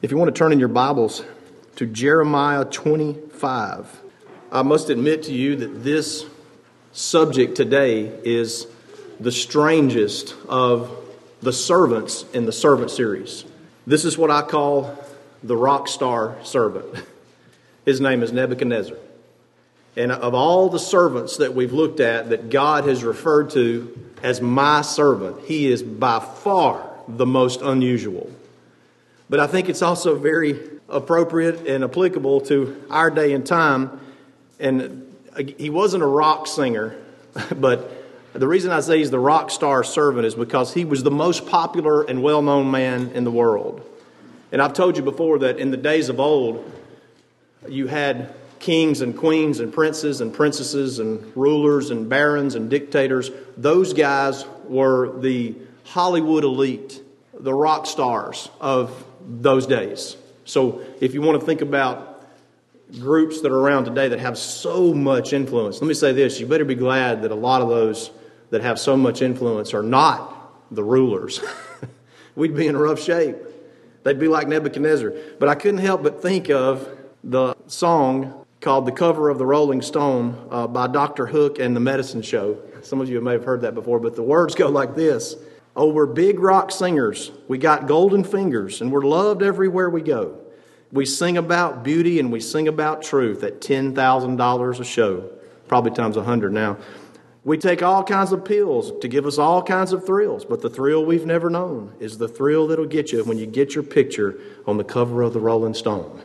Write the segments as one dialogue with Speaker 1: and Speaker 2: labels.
Speaker 1: If you want to turn in your Bibles to Jeremiah 25, I must admit to you that this subject today is the strangest of the servants in the servant series. This is what I call the rock star servant. His name is Nebuchadnezzar. And of all the servants that we've looked at that God has referred to as my servant, he is by far the most unusual. But I think it's also very appropriate and applicable to our day and time. And uh, he wasn't a rock singer, but the reason I say he's the rock star servant is because he was the most popular and well known man in the world. And I've told you before that in the days of old, you had kings and queens and princes and princesses and rulers and barons and dictators. Those guys were the Hollywood elite, the rock stars of those days. So if you want to think about groups that are around today that have so much influence, let me say this you better be glad that a lot of those that have so much influence are not the rulers. We'd be in rough shape. They'd be like Nebuchadnezzar. But I couldn't help but think of the song called The Cover of the Rolling Stone uh, by Dr. Hook and the Medicine Show. Some of you may have heard that before, but the words go like this Oh, we're big rock singers. We got golden fingers, and we're loved everywhere we go. We sing about beauty and we sing about truth at $10,000 a show, probably times a 100 now. We take all kinds of pills to give us all kinds of thrills, but the thrill we've never known is the thrill that'll get you when you get your picture on the cover of the Rolling Stone.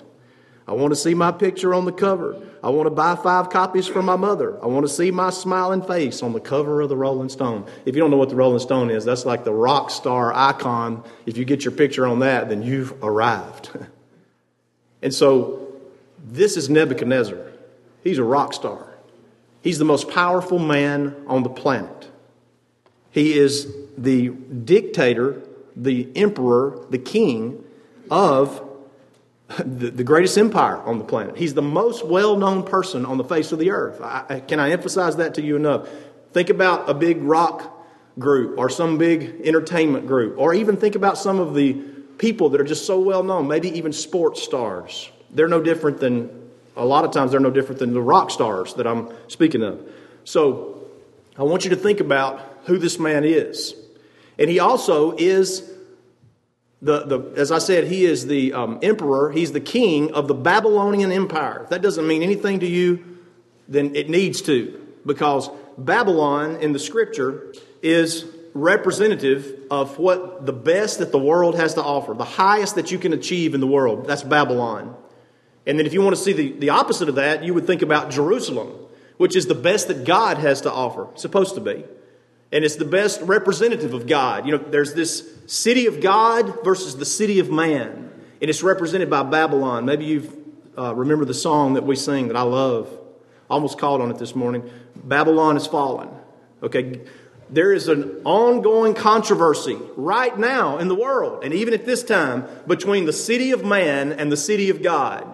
Speaker 1: I want to see my picture on the cover. I want to buy five copies for my mother. I want to see my smiling face on the cover of the Rolling Stone. If you don't know what the Rolling Stone is, that's like the rock star icon. If you get your picture on that, then you've arrived. and so this is Nebuchadnezzar. He's a rock star. He's the most powerful man on the planet. He is the dictator, the emperor, the king of the, the greatest empire on the planet. He's the most well known person on the face of the earth. I, can I emphasize that to you enough? Think about a big rock group or some big entertainment group, or even think about some of the people that are just so well known, maybe even sports stars. They're no different than, a lot of times, they're no different than the rock stars that I'm speaking of. So I want you to think about who this man is. And he also is the, the, as I said, he is the um, emperor, he's the king of the Babylonian Empire. If that doesn't mean anything to you, then it needs to, because Babylon in the scripture is representative of what the best that the world has to offer, the highest that you can achieve in the world. That's Babylon. And then if you want to see the, the opposite of that, you would think about Jerusalem, which is the best that God has to offer, supposed to be and it's the best representative of God. You know, there's this city of God versus the city of man, and it's represented by Babylon. Maybe you uh, remember the song that we sing that I love. almost called on it this morning. Babylon is fallen. Okay, there is an ongoing controversy right now in the world, and even at this time, between the city of man and the city of God.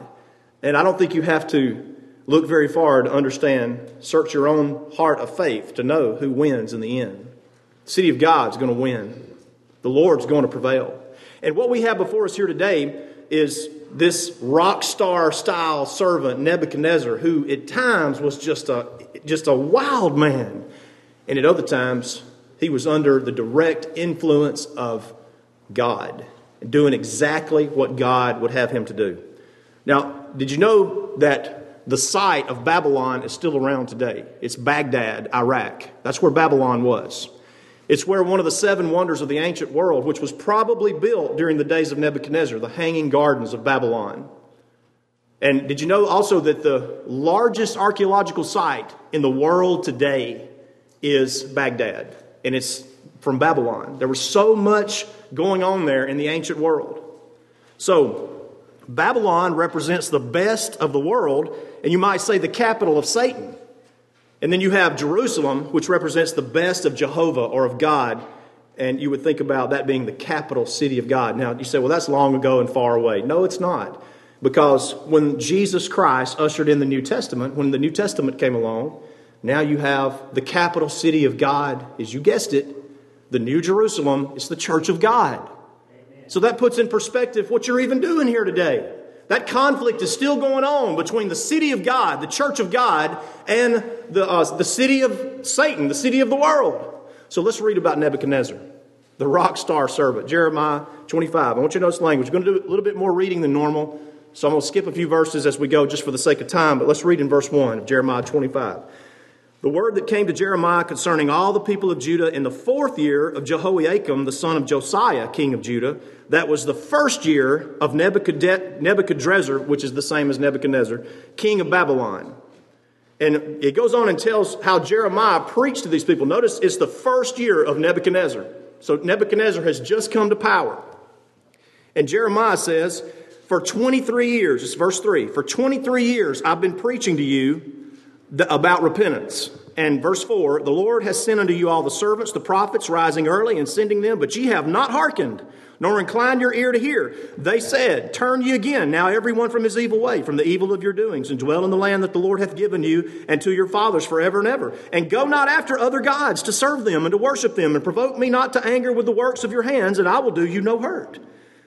Speaker 1: And I don't think you have to look very far to understand, search your own heart of faith to know who wins in the end. The city of God's going to win, the Lord's going to prevail. And what we have before us here today is this rock star style servant, Nebuchadnezzar, who at times was just a, just a wild man. And at other times, he was under the direct influence of God, doing exactly what God would have him to do. Now, did you know that the site of Babylon is still around today. It's Baghdad, Iraq. That's where Babylon was. It's where one of the seven wonders of the ancient world, which was probably built during the days of Nebuchadnezzar, the Hanging Gardens of Babylon. And did you know also that the largest archaeological site in the world today is Baghdad? And it's from Babylon. There was so much going on there in the ancient world. So, Babylon represents the best of the world, and you might say the capital of Satan. And then you have Jerusalem, which represents the best of Jehovah or of God. And you would think about that being the capital city of God. Now, you say, well, that's long ago and far away. No, it's not. Because when Jesus Christ ushered in the New Testament, when the New Testament came along, now you have the capital city of God, as you guessed it, the New Jerusalem. It's the church of God. So that puts in perspective what you're even doing here today. That conflict is still going on between the city of God, the church of God, and the, uh, the city of Satan, the city of the world. So let's read about Nebuchadnezzar, the rock star servant, Jeremiah 25. I want you to notice language. We're going to do a little bit more reading than normal. So I'm going to skip a few verses as we go just for the sake of time, but let's read in verse 1 of Jeremiah 25. The word that came to Jeremiah concerning all the people of Judah in the fourth year of Jehoiakim, the son of Josiah, king of Judah, that was the first year of Nebuchadrezzar, which is the same as Nebuchadnezzar, king of Babylon. And it goes on and tells how Jeremiah preached to these people. Notice it's the first year of Nebuchadnezzar. So Nebuchadnezzar has just come to power. And Jeremiah says, For 23 years, it's verse 3, for 23 years I've been preaching to you about repentance. And verse 4 The Lord has sent unto you all the servants, the prophets, rising early and sending them, but ye have not hearkened, nor incline your ear to hear. They said, Turn ye again, now everyone from his evil way, from the evil of your doings, and dwell in the land that the Lord hath given you and to your fathers forever and ever. And go not after other gods to serve them and to worship them, and provoke me not to anger with the works of your hands, and I will do you no hurt.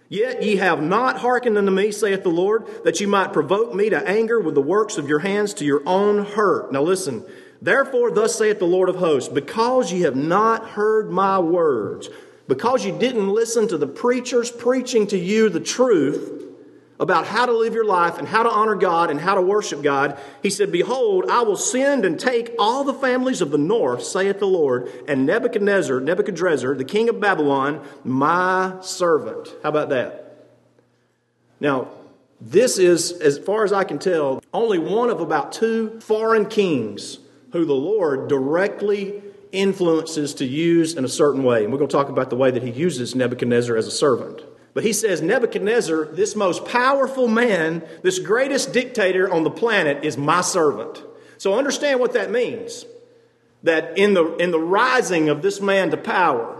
Speaker 1: Yet ye have not hearkened unto me, saith the Lord, that ye might provoke me to anger with the works of your hands to your own hurt. Now listen. Therefore, thus saith the Lord of hosts, because ye have not heard my words, because you didn't listen to the preachers preaching to you the truth, about how to live your life and how to honor God and how to worship God, he said, Behold, I will send and take all the families of the north, saith the Lord, and Nebuchadnezzar, Nebuchadnezzar, the king of Babylon, my servant. How about that? Now, this is, as far as I can tell, only one of about two foreign kings who the Lord directly influences to use in a certain way. And we're going to talk about the way that he uses Nebuchadnezzar as a servant. But he says Nebuchadnezzar, this most powerful man, this greatest dictator on the planet, is my servant. So understand what that means. That in the, in the rising of this man to power,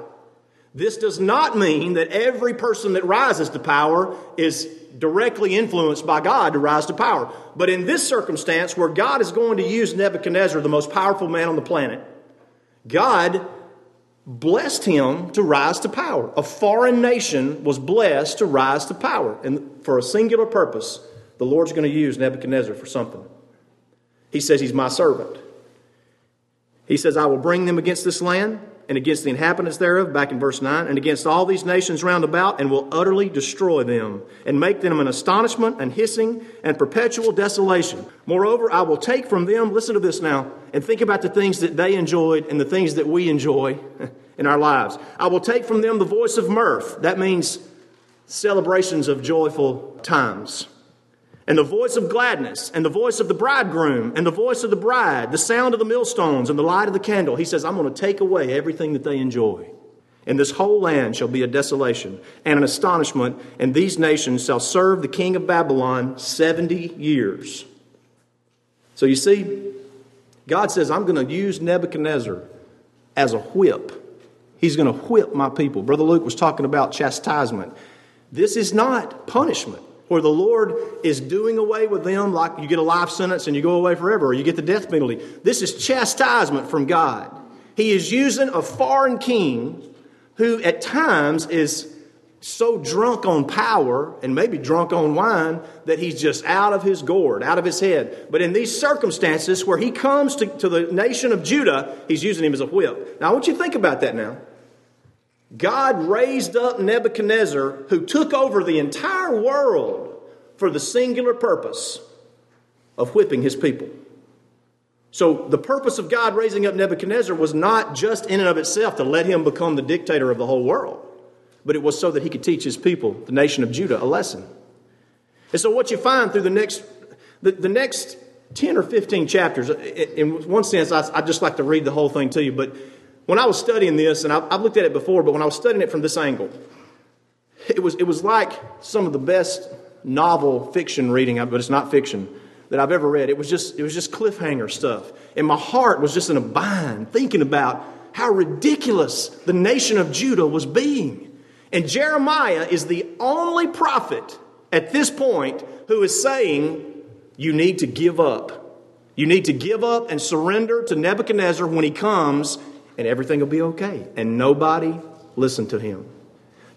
Speaker 1: this does not mean that every person that rises to power is directly influenced by God to rise to power. But in this circumstance, where God is going to use Nebuchadnezzar, the most powerful man on the planet, God blessed him to rise to power. A foreign nation was blessed to rise to power. And for a singular purpose, the Lord's going to use Nebuchadnezzar for something. He says, He's my servant. He says, I will bring them against this land and against the inhabitants thereof, back in verse 9, and against all these nations round about, and will utterly destroy them, and make them an astonishment and hissing and perpetual desolation. Moreover, I will take from them, listen to this now, and think about the things that they enjoyed and the things that we enjoy in our lives. I will take from them the voice of mirth. That means celebrations of joyful times and the voice of gladness, and the voice of the bridegroom, and the voice of the bride, the sound of the millstones, and the light of the candle. He says, I'm going to take away everything that they enjoy. And this whole land shall be a desolation and an astonishment, and these nations shall serve the king of Babylon 70 years. So you see, God says, I'm going to use Nebuchadnezzar as a whip. He's going to whip my people. Brother Luke was talking about chastisement. This is not punishment where the Lord is doing away with them like you get a life sentence and you go away forever, or you get the death penalty. This is chastisement from God. He is using a foreign king who at times is so drunk on power and maybe drunk on wine that he's just out of his gourd, out of his head. But in these circumstances where he comes to, to the nation of Judah, he's using him as a whip. Now, I want you to think about that now. God raised up Nebuchadnezzar, who took over the entire world for the singular purpose of whipping his people. So, the purpose of God raising up Nebuchadnezzar was not just in and of itself to let him become the dictator of the whole world, but it was so that he could teach his people, the nation of Judah, a lesson. And so, what you find through the next, the, the next 10 or 15 chapters, in one sense, I, I'd just like to read the whole thing to you, but when I was studying this, and I've looked at it before, but when I was studying it from this angle, it was, it was like some of the best novel fiction reading, but it's not fiction, that I've ever read. It was just, it was just cliffhanger stuff. And my heart was just in a bind thinking about how ridiculous the nation of Judah was being. And Jeremiah is the only prophet at this point who is saying, You need to give up. You need to give up and surrender to Nebuchadnezzar when he comes and everything will be okay. And nobody listened to him.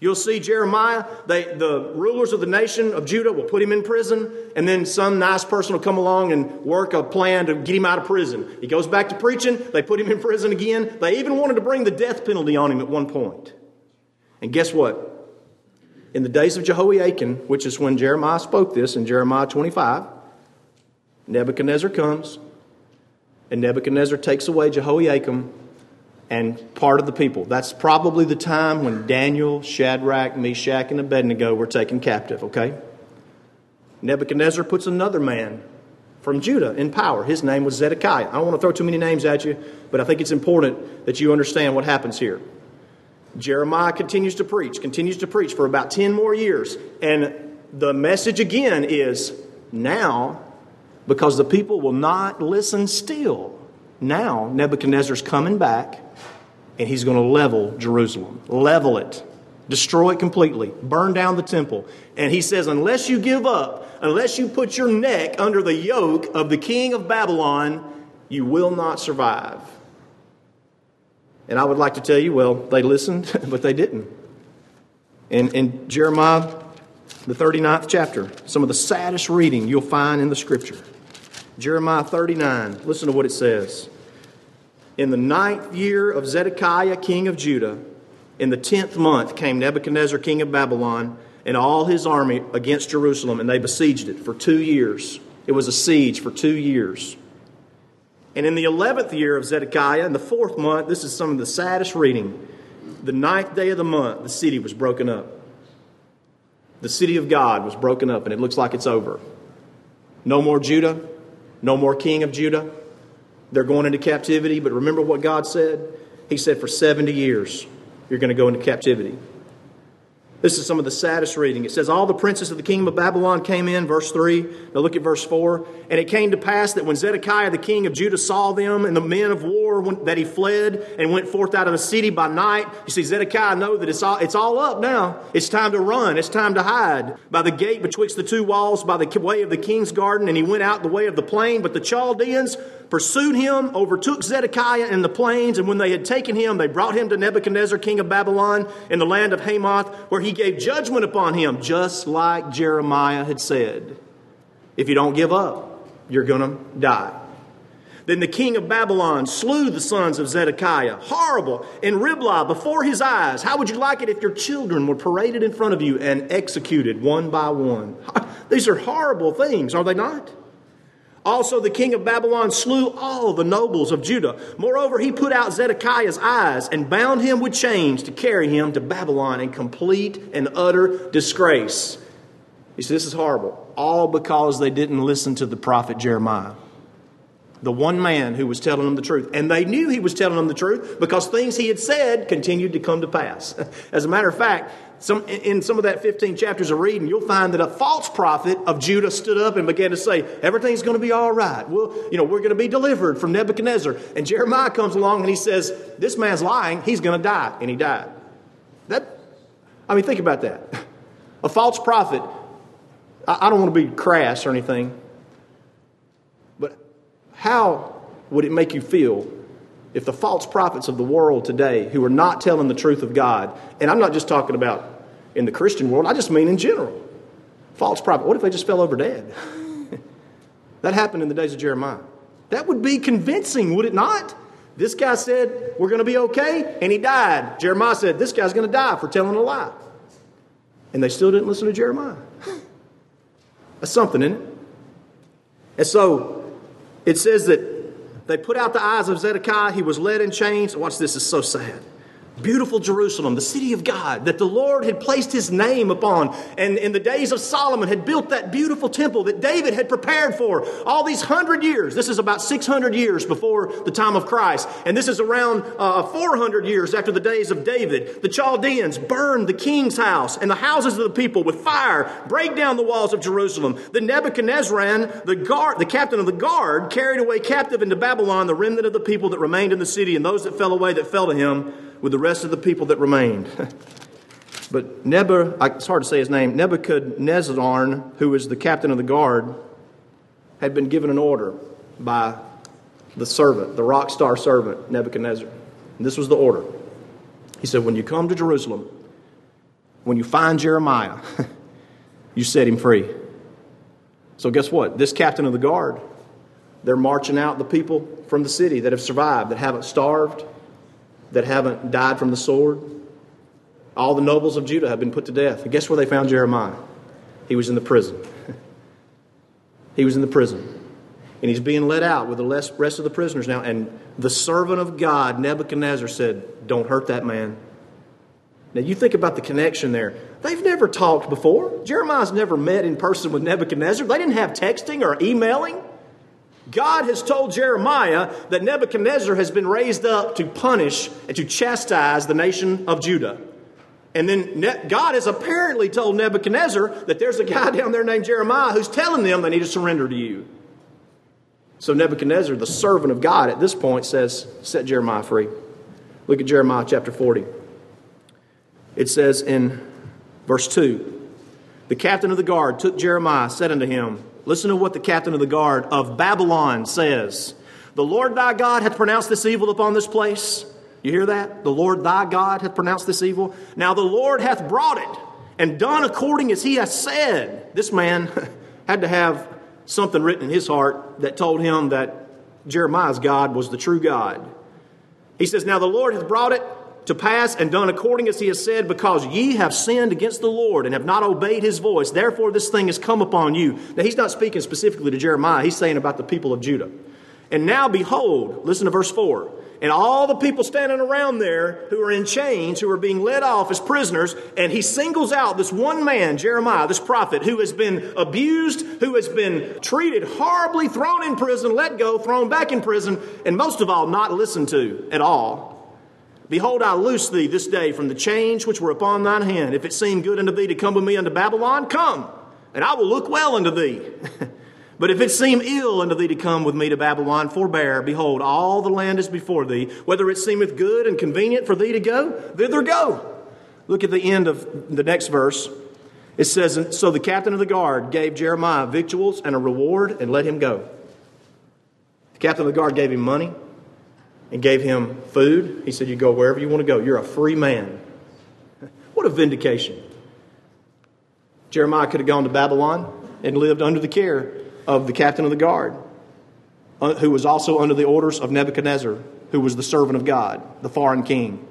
Speaker 1: You'll see Jeremiah, they, the rulers of the nation of Judah will put him in prison, and then some nice person will come along and work a plan to get him out of prison. He goes back to preaching, they put him in prison again. They even wanted to bring the death penalty on him at one point. And guess what? In the days of Jehoiakim, which is when Jeremiah spoke this in Jeremiah 25, Nebuchadnezzar comes, and Nebuchadnezzar takes away Jehoiakim and part of the people. That's probably the time when Daniel, Shadrach, Meshach, and Abednego were taken captive, okay? Nebuchadnezzar puts another man from Judah in power. His name was Zedekiah. I don't want to throw too many names at you, but I think it's important that you understand what happens here. Jeremiah continues to preach, continues to preach for about 10 more years. And the message again is now, because the people will not listen still, now Nebuchadnezzar's coming back and he's going to level Jerusalem, level it, destroy it completely, burn down the temple. And he says, unless you give up, unless you put your neck under the yoke of the king of Babylon, you will not survive. And I would like to tell you, well, they listened, but they didn't. And in Jeremiah, the 39th chapter, some of the saddest reading you'll find in the scripture. Jeremiah 39, listen to what it says. In the ninth year of Zedekiah, king of Judah, in the tenth month came Nebuchadnezzar, king of Babylon, and all his army against Jerusalem, and they besieged it for two years. It was a siege for two years. And in the eleventh year of Zedekiah, in the fourth month, this is some of the saddest reading. The ninth day of the month, the city was broken up. The city of God was broken up, and it looks like it's over. No more Judah, no more king of Judah. They're going into captivity, but remember what God said? He said, For 70 years, you're going to go into captivity. This is some of the saddest reading. It says, All the princes of the kingdom of Babylon came in, verse 3. Now look at verse 4. And it came to pass that when Zedekiah the king of Judah saw them and the men of war that he fled and went forth out of the city by night, you see, Zedekiah know that it's all, it's all up now. It's time to run. It's time to hide. By the gate betwixt the two walls, by the way of the king's garden, and he went out the way of the plain. But the Chaldeans pursued him, overtook Zedekiah in the plains, and when they had taken him, they brought him to Nebuchadnezzar, king of Babylon, in the land of Hamath, where he gave judgment upon him, just like Jeremiah had said. If you don't give up, you're going to die. Then the king of Babylon slew the sons of Zedekiah, horrible, in Riblah before his eyes. How would you like it if your children were paraded in front of you and executed one by one? These are horrible things, are they not? Also, the king of Babylon slew all the nobles of Judah. Moreover, he put out Zedekiah's eyes and bound him with chains to carry him to Babylon in complete and utter disgrace. You see, This is horrible. All because they didn't listen to the prophet Jeremiah, the one man who was telling them the truth. And they knew he was telling them the truth because things he had said continued to come to pass. As a matter of fact, some, in some of that 15 chapters of reading, you'll find that a false prophet of Judah stood up and began to say, Everything's going to be all right. Well, you know, we're going to be delivered from Nebuchadnezzar. And Jeremiah comes along and he says, This man's lying. He's going to die. And he died. That, I mean, think about that. A false prophet, I, I don't want to be crass or anything, how would it make you feel if the false prophets of the world today who are not telling the truth of God, and I'm not just talking about in the Christian world, I just mean in general, false prophet, what if they just fell over dead? that happened in the days of Jeremiah. That would be convincing, would it not? This guy said, We're going to be okay, and he died. Jeremiah said, This guy's going to die for telling a lie. And they still didn't listen to Jeremiah. That's something, isn't it? And so it says that they put out the eyes of Zedekiah. He was led in chains. Watch this, it's so sad beautiful Jerusalem, the city of God that the Lord had placed his name upon, and in the days of Solomon had built that beautiful temple that David had prepared for all these hundred years. This is about 600 years before the time of Christ, and this is around uh, 400 years after the days of David. The Chaldeans burned the king's house and the houses of the people with fire, break down the walls of Jerusalem. The Nebuzaradan, the guard, the captain of the guard, carried away captive into Babylon the remnant of the people that remained in the city, and those that fell away that fell to him with the rest of the people that remained. but Nebuzaradan, it's hard to say his name, Nebuzaradan, who was the captain of the guard, had been given an order by the servant, the rock star servant, Nebuchadnezzar. And this was the order. He said, When you come to Jerusalem, when you find Jeremiah, you set him free. So, guess what? This captain of the guard, they're marching out the people from the city that have survived, that haven't starved, that haven't died from the sword. All the nobles of Judah have been put to death. And guess where they found Jeremiah? He was in the prison. he was in the prison. And he's being let out with the rest of the prisoners now. And the servant of God, Nebuchadnezzar, said, Don't hurt that man. Now, you think about the connection there. They've never talked before. Jeremiah's never met in person with Nebuchadnezzar. They didn't have texting or emailing. God has told Jeremiah that Nebuchadnezzar has been raised up to punish and to chastise the nation of Judah. And then God has apparently told Nebuchadnezzar that there's a guy down there named Jeremiah who's telling them they need to surrender to you. So Nebuchadnezzar, the servant of God, at this point says, Set Jeremiah free. Look at Jeremiah chapter 40. It says in verse 2 The captain of the guard took Jeremiah, said unto him, Listen to what the captain of the guard of Babylon says. The Lord thy God hath pronounced this evil upon this place you hear that? The Lord thy God hath pronounced this evil. Now the Lord hath brought it and done according as he hath said. This man had to have something written in his heart that told him that Jeremiah's God was the true God. He says, Now the Lord hath brought it to pass and done according as he has said, because ye have sinned against the Lord and have not obeyed his voice. Therefore, this thing has come upon you. Now, he's not speaking specifically to Jeremiah, he's saying about the people of Judah. And now, behold, listen to verse 4 and all the people standing around there who are in chains, who are being led off as prisoners, and he singles out this one man, Jeremiah, this prophet, who has been abused, who has been treated horribly, thrown in prison, let go, thrown back in prison, and most of all, not listened to at all. Behold, I loose thee this day from the chains which were upon thine hand. If it seem good unto thee to come with me unto Babylon, come, and I will look well unto thee. But if it seem ill unto thee to come with me to Babylon, forbear. Behold, all the land is before thee. Whether it seemeth good and convenient for thee to go, thither go. Look at the end of the next verse. It says, So the captain of the guard gave Jeremiah victuals and a reward and let him go. The captain of the guard gave him money and gave him food. He said, You go wherever you want to go. You're a free man. What a vindication. Jeremiah could have gone to Babylon and lived under the care of the captain of the guard, uh, who was also under the orders of Nebuchadnezzar, who was the servant of God, the foreign king.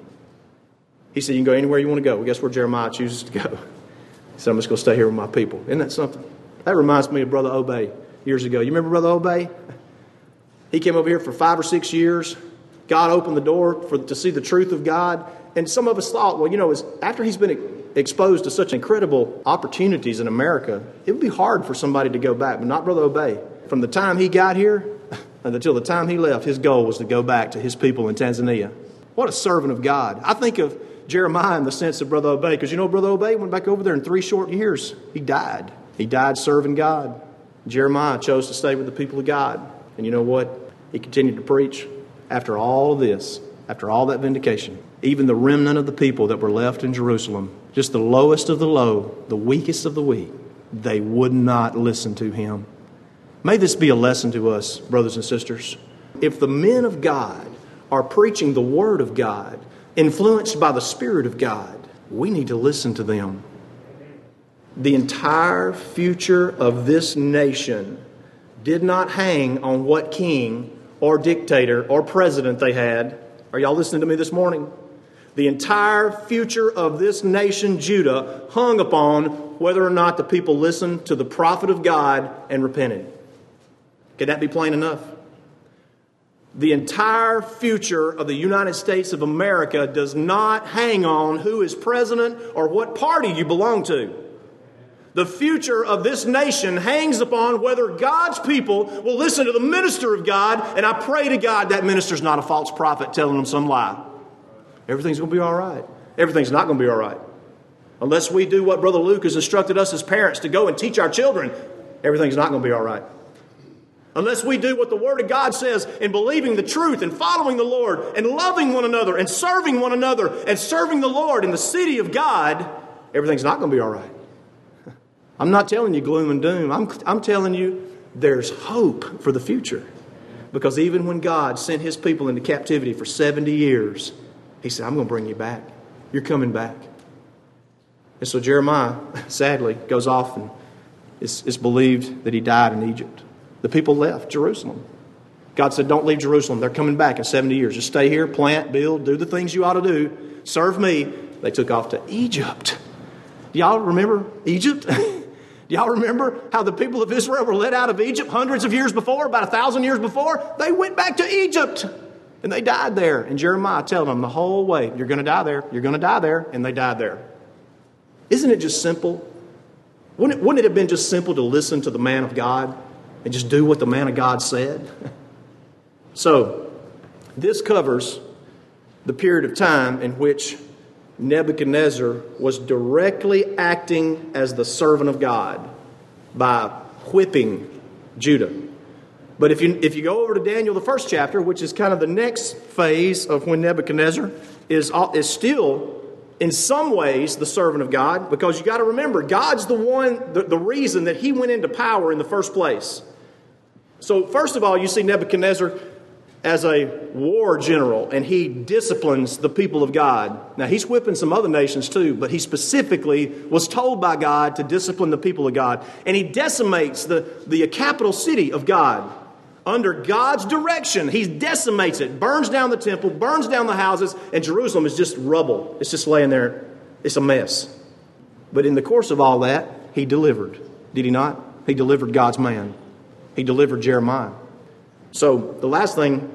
Speaker 1: He said, You can go anywhere you want to go. Well, guess where Jeremiah chooses to go? He said, I'm just going to stay here with my people. Isn't that something? That reminds me of Brother Obey years ago. You remember Brother Obey? He came over here for five or six years. God opened the door for, to see the truth of God. And some of us thought, well, you know, after he's been exposed to such incredible opportunities in America, it would be hard for somebody to go back, but not Brother Obey. From the time he got here until the time he left, his goal was to go back to his people in Tanzania. What a servant of God. I think of Jeremiah in the sense of Brother Obey, because you know, Brother Obey went back over there in three short years. He died. He died serving God. Jeremiah chose to stay with the people of God. And you know what? He continued to preach after all this, after all that vindication. Even the remnant of the people that were left in Jerusalem just the lowest of the low, the weakest of the weak, they would not listen to him. May this be a lesson to us, brothers and sisters. If the men of God are preaching the Word of God, influenced by the Spirit of God, we need to listen to them. The entire future of this nation did not hang on what king or dictator or president they had. Are y'all listening to me this morning? The entire future of this nation, Judah, hung upon whether or not the people listened to the prophet of God and repented. Can that be plain enough? The entire future of the United States of America does not hang on who is president or what party you belong to. The future of this nation hangs upon whether God's people will listen to the minister of God, and I pray to God that minister's not a false prophet telling them some lie. Everything's going to be all right. Everything's not going to be all right. Unless we do what Brother Luke has instructed us as parents to go and teach our children, everything's not going to be all right. Unless we do what the Word of God says in believing the truth and following the Lord and loving one another and serving one another and serving the Lord in the city of God, everything's not going to be all right. I'm not telling you gloom and doom. I'm, I'm telling you there's hope for the future. Because even when God sent his people into captivity for 70 years, he said, I'm going to bring you back. You're coming back. And so Jeremiah, sadly, goes off and it's, it's believed that he died in Egypt. The people left Jerusalem. God said, Don't leave Jerusalem. They're coming back in 70 years. Just stay here, plant, build, do the things you ought to do, serve me. They took off to Egypt. Y'all remember Egypt? do y'all remember how the people of Israel were led out of Egypt hundreds of years before, about a thousand years before? They went back to Egypt and they died there. And Jeremiah telling them the whole way, You're going to die there, you're going to die there, and they died there. Isn't it just simple? Wouldn't it, wouldn't it have been just simple to listen to the man of God and just do what the man of God said? so, this covers the period of time in which Nebuchadnezzar was directly acting as the servant of God by whipping Judah. But if you, if you go over to Daniel, the first chapter, which is kind of the next phase of when Nebuchadnezzar is, is still in some ways the servant of God because you got to remember God's the one the, the reason that he went into power in the first place. So first of all, you see Nebuchadnezzar as a war general and he disciplines the people of God. Now he's whipping some other nations too, but he specifically was told by God to discipline the people of God. And he decimates the, the capital city of God under God's direction. He decimates it, burns down the temple, burns down the houses, and Jerusalem is just rubble. It's just laying there. It's a mess. But in the course of all that, he delivered. Did he not? He delivered God's man. He delivered Jeremiah. So the last thing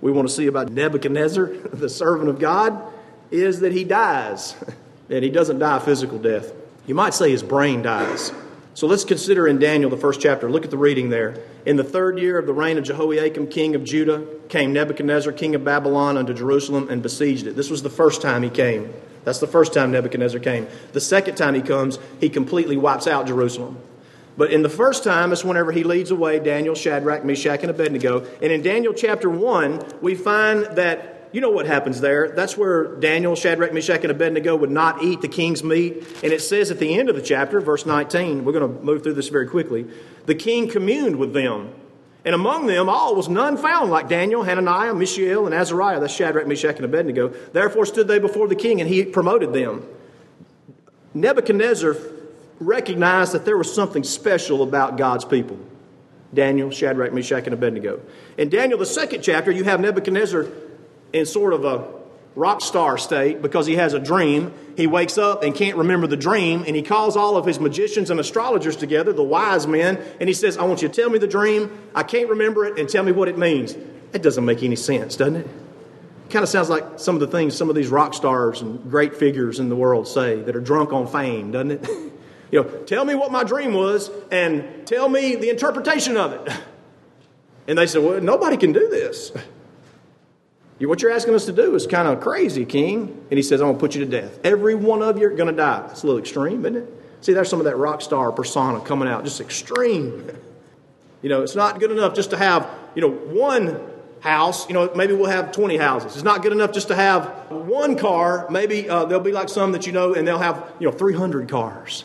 Speaker 1: we want to see about Nebuchadnezzar, the servant of God, is that he dies. And he doesn't die a physical death. You might say his brain dies. So let's consider in Daniel, the first chapter. Look at the reading there. In the third year of the reign of Jehoiakim, king of Judah, came Nebuchadnezzar, king of Babylon, unto Jerusalem and besieged it. This was the first time he came. That's the first time Nebuchadnezzar came. The second time he comes, he completely wipes out Jerusalem. But in the first time, it's whenever he leads away Daniel, Shadrach, Meshach, and Abednego. And in Daniel chapter 1, we find that you know what happens there. That's where Daniel, Shadrach, Meshach, and Abednego would not eat the king's meat. And it says at the end of the chapter, verse 19, we're going to move through this very quickly. The king communed with them. And among them all was none found like Daniel, Hananiah, Mishael, and Azariah. That's Shadrach, Meshach, and Abednego. Therefore stood they before the king, and he promoted them. Nebuchadnezzar recognized that there was something special about God's people. Daniel, Shadrach, Meshach, and Abednego. In Daniel, the second chapter, you have Nebuchadnezzar in sort of a rock star state because he has a dream. He wakes up and can't remember the dream, and he calls all of his magicians and astrologers together, the wise men, and he says, I want you to tell me the dream. I can't remember it, and tell me what it means. That doesn't make any sense, doesn't it? It kind of sounds like some of the things some of these rock stars and great figures in the world say that are drunk on fame, doesn't it? you know, tell me what my dream was and tell me the interpretation of it. And they said, Well, nobody can do this. What you're asking us to do is kind of crazy, King. And he says, I'm going to put you to death. Every one of you are going to die. It's a little extreme, isn't it? See, there's some of that rock star persona coming out, just extreme. You know, it's not good enough just to have, you know, one house. You know, maybe we'll have 20 houses. It's not good enough just to have one car. Maybe uh, there'll be like some that you know, and they'll have, you know, 300 cars.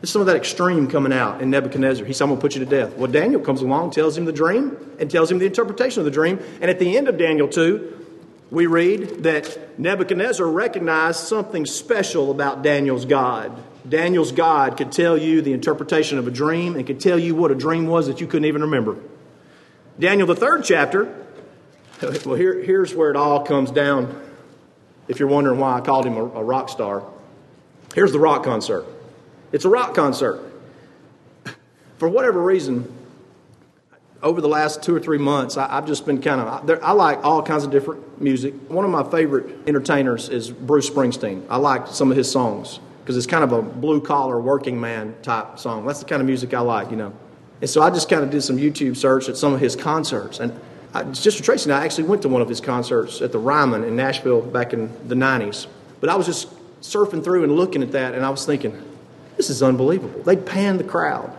Speaker 1: There's some of that extreme coming out in Nebuchadnezzar. He said, I'm going to put you to death. Well, Daniel comes along, tells him the dream, and tells him the interpretation of the dream. And at the end of Daniel 2, we read that Nebuchadnezzar recognized something special about Daniel's God. Daniel's God could tell you the interpretation of a dream and could tell you what a dream was that you couldn't even remember. Daniel, the third chapter, well, here, here's where it all comes down. If you're wondering why I called him a, a rock star, here's the rock concert. It's a rock concert. For whatever reason, over the last two or three months, I, have just been kind of, I like all kinds of different music. One of my favorite entertainers is Bruce Springsteen. I like some of his songs because it's kind of a blue collar working man type song. That's the kind of music I like, you know. And so I just kind of did some YouTube search at some of his concerts. And I, just for Tracy and I actually went to one of his concerts at the Ryman in Nashville back in the 90s. But I was just surfing through and looking at that, and I was thinking, this is unbelievable. They panned the crowd.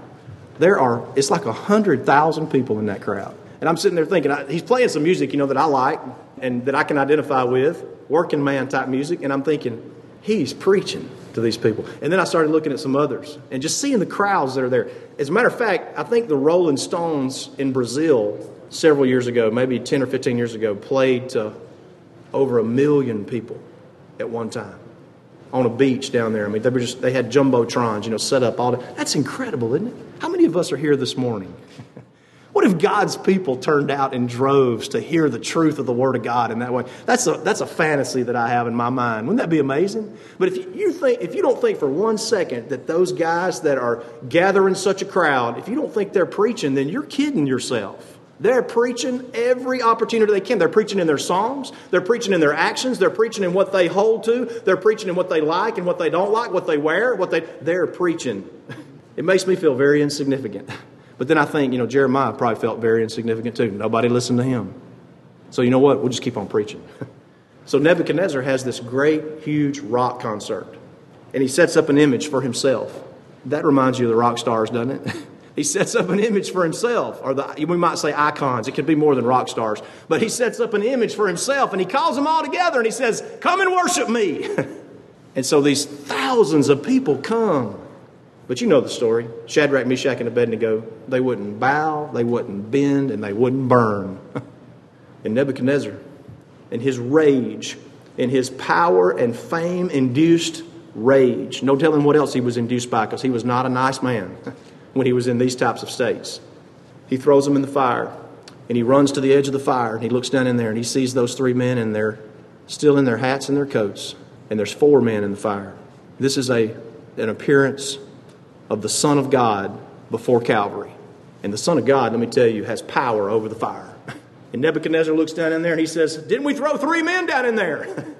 Speaker 1: There are, it's like 100,000 people in that crowd. And I'm sitting there thinking, he's playing some music, you know, that I like and that I can identify with, working man type music. And I'm thinking, he's preaching to these people. And then I started looking at some others and just seeing the crowds that are there. As a matter of fact, I think the Rolling Stones in Brazil several years ago, maybe 10 or 15 years ago, played to over a million people at one time. On a beach down there. I mean, they were just they had jumbotrons, you know, set up all. The, that's incredible, isn't it? How many of us are here this morning? What if God's people turned out in droves to hear the truth of the Word of God in that way? That's a, that's a fantasy that I have in my mind. Wouldn't that be amazing? But if you, think, if you don't think for one second that those guys that are gathering such a crowd, if you don't think they're preaching, then you're kidding yourself. They're preaching every opportunity they can. They're preaching in their songs. They're preaching in their actions. They're preaching in what they hold to. They're preaching in what they like and what they don't like, what they wear, what they. They're preaching. It makes me feel very insignificant. But then I think, you know, Jeremiah probably felt very insignificant too. Nobody listened to him. So you know what? We'll just keep on preaching. so Nebuchadnezzar has this great, huge rock concert. And he sets up an image for himself. That reminds you of the rock stars, doesn't it? he sets up an image for himself, or the, we might say icons. It could be more than rock stars. But he sets up an image for himself and he calls them all together and he says, Come and worship me. and so these thousands of people come but you know the story. Shadrach, Meshach, and Abednego, they wouldn't bow, they wouldn't bend, and they wouldn't burn. and Nebuchadnezzar, in his rage, in his power and fame induced rage, no telling what else he was induced by because he was not a nice man when he was in these types of states. He throws them in the fire and he runs to the edge of the fire and he looks down in there and he sees those three men and they're still in their hats and their coats and there's four men in the fire. This is a, an appearance of the Son of God before Calvary. And the Son of God, let me tell you, has power over the fire. And Nebuchadnezzar looks down in there and he says, Didn't we throw three men down in there?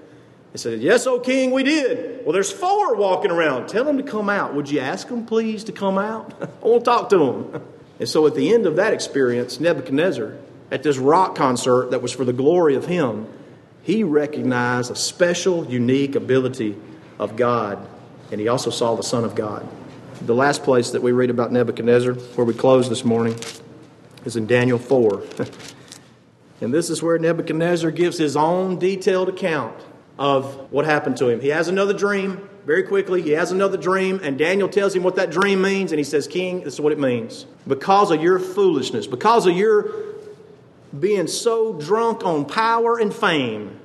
Speaker 1: He said, Yes, O king, we did. Well, there's four walking around. Tell them to come out. Would you ask them, please, to come out? I want to talk to them. And so at the end of that experience, Nebuchadnezzar, at this rock concert that was for the glory of him, he recognized a special, unique ability of God. And he also saw the Son of God. The last place that we read about Nebuchadnezzar, where we close this morning, is in Daniel 4. and this is where Nebuchadnezzar gives his own detailed account of what happened to him. He has another dream very quickly. He has another dream, and Daniel tells him what that dream means, and he says, King, this is what it means. Because of your foolishness, because of your being so drunk on power and fame,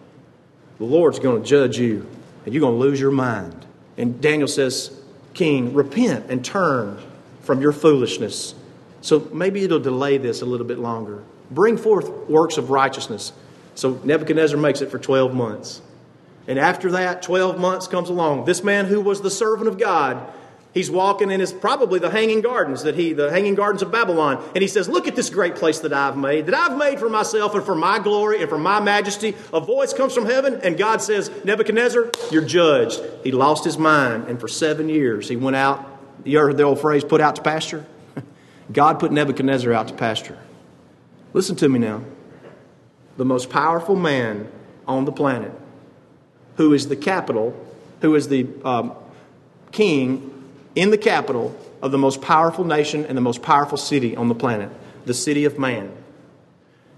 Speaker 1: the Lord's going to judge you, and you're going to lose your mind. And Daniel says, king, repent and turn from your foolishness. So maybe it'll delay this a little bit longer. Bring forth works of righteousness. So Nebuchadnezzar makes it for 12 months. And after that, 12 months comes along. This man who was the servant of God He's walking in his probably the hanging gardens that he the hanging gardens of Babylon and he says, "Look at this great place that I've made, that I've made for myself and for my glory and for my majesty." A voice comes from heaven and God says, "Nebuchadnezzar, you're judged." He lost his mind and for 7 years he went out, you heard the old phrase put out to pasture? God put Nebuchadnezzar out to pasture. Listen to me now. The most powerful man on the planet, who is the capital, who is the um, king in the capital of the most powerful nation and the most powerful city on the planet, the city of man.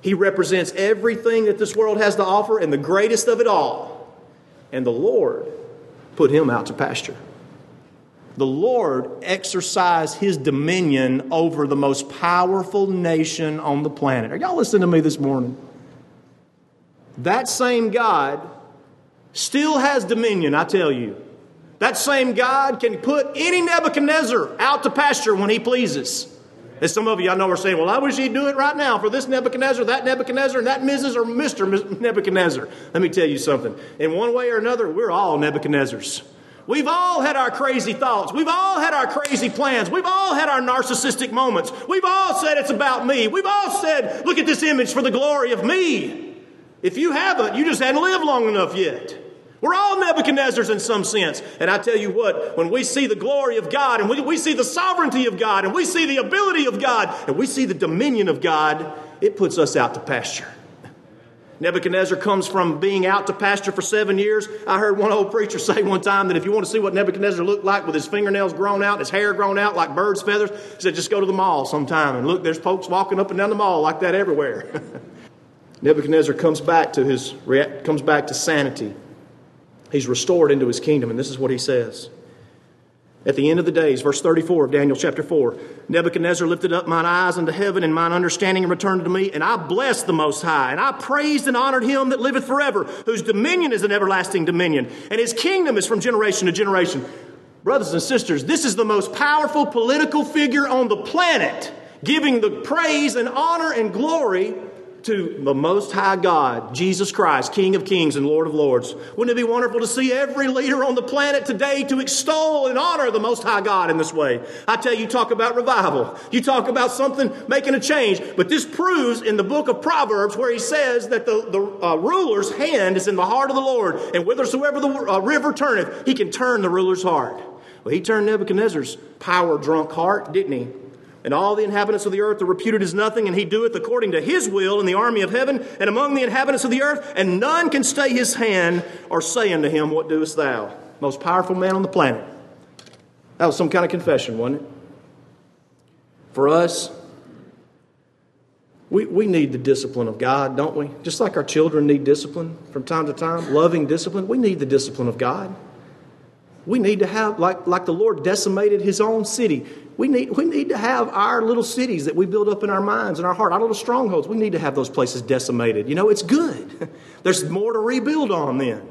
Speaker 1: He represents everything that this world has to offer and the greatest of it all. And the Lord put him out to pasture. The Lord exercised his dominion over the most powerful nation on the planet. Are y'all listening to me this morning? That same God still has dominion, I tell you. That same God can put any Nebuchadnezzar out to pasture when he pleases. As some of you I know are saying, well, I wish he'd do it right now for this Nebuchadnezzar, that Nebuchadnezzar, and that Mrs. or Mr. Nebuchadnezzar. Let me tell you something. In one way or another, we're all Nebuchadnezzars. We've all had our crazy thoughts. We've all had our crazy plans. We've all had our narcissistic moments. We've all said it's about me. We've all said, look at this image for the glory of me. If you haven't, you just hadn't lived long enough yet. We're all Nebuchadnezzars in some sense. And I tell you what, when we see the glory of God and we, we see the sovereignty of God and we see the ability of God and we see the dominion of God, it puts us out to pasture. Nebuchadnezzar comes from being out to pasture for seven years. I heard one old preacher say one time that if you want to see what Nebuchadnezzar looked like with his fingernails grown out, his hair grown out like bird's feathers, he said, just go to the mall sometime and look, there's folks walking up and down the mall like that everywhere. Nebuchadnezzar comes back to his comes back to sanity. He's restored into his kingdom, and this is what he says At the end of the days, verse 34 of Daniel chapter 4, Nebuchadnezzar lifted up mine eyes unto heaven, and mine understanding returned to me, and I blessed the Most High, and I praised and honored him that liveth forever, whose dominion is an everlasting dominion, and his kingdom is from generation to generation. Brothers and sisters, this is the most powerful political figure on the planet, giving the praise and honor and glory to the Most High God, Jesus Christ, King of Kings and Lord of Lords. Wouldn't it be wonderful to see every leader on the planet today to extol and honor the Most High God in this way? I tell you, talk about revival. You talk about something making a change, but this proves in the book of Proverbs where he says that the, the uh, ruler's hand is in the heart of the Lord, and whithersoever the uh, river turneth, he can turn the ruler's heart. Well, he turned Nebuchadnezzar's power drunk heart, didn't he? And all the inhabitants of the earth are reputed as nothing, and he doeth according to his will in the army of heaven and among the inhabitants of the earth, and none can stay his hand or say unto him, What doest thou? Most powerful man on the planet. That was some kind of confession, wasn't it? For us, we, we need the discipline of God, don't we? Just like our children need discipline from time to time, loving discipline, we need the discipline of God. We need to have, like, like the Lord decimated his own city, we need, we need to have our little cities that we build up in our minds and our heart, our little strongholds. We need to have those places decimated. You know, it's good. There's more to rebuild on then.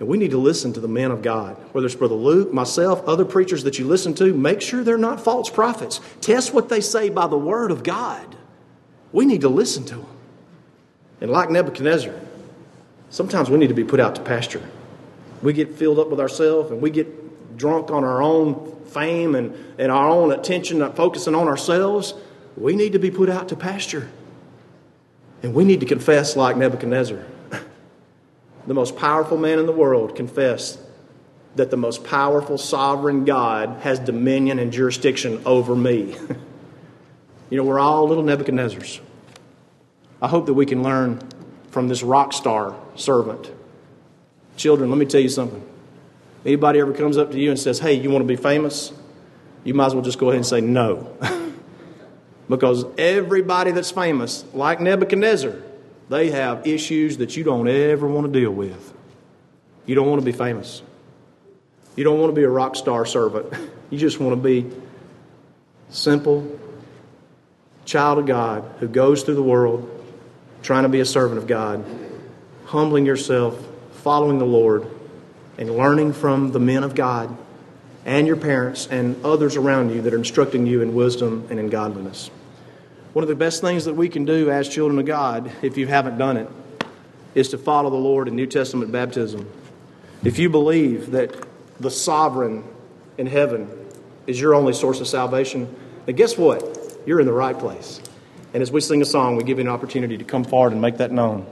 Speaker 1: And we need to listen to the men of God, whether it's Brother Luke, myself, other preachers that you listen to. Make sure they're not false prophets. Test what they say by the word of God. We need to listen to them. And like Nebuchadnezzar, sometimes we need to be put out to pasture. We get filled up with ourselves and we get drunk on our own fame and, and our own attention, uh, focusing on ourselves, we need to be put out to pasture. And we need to confess like Nebuchadnezzar. the most powerful man in the world confessed that the most powerful sovereign God has dominion and jurisdiction over me. you know, we're all little Nebuchadnezzars. I hope that we can learn from this rock star servant. Children, let me tell you something. Anybody ever comes up to you and says, Hey, you want to be famous? You might as well just go ahead and say no. because everybody that's famous, like Nebuchadnezzar, they have issues that you don't ever want to deal with. You don't want to be famous. You don't want to be a rock star servant. You just want to be simple child of God who goes through the world trying to be a servant of God, humbling yourself, following the Lord, and learning from the men of God and your parents and others around you that are instructing you in wisdom and in godliness. One of the best things that we can do as children of God, if you haven't done it, is to follow the Lord in New Testament baptism. If you believe that the sovereign in heaven is your only source of salvation, then guess what? You're in the right place. And as we sing a song, we give you an opportunity to come forward and make that known.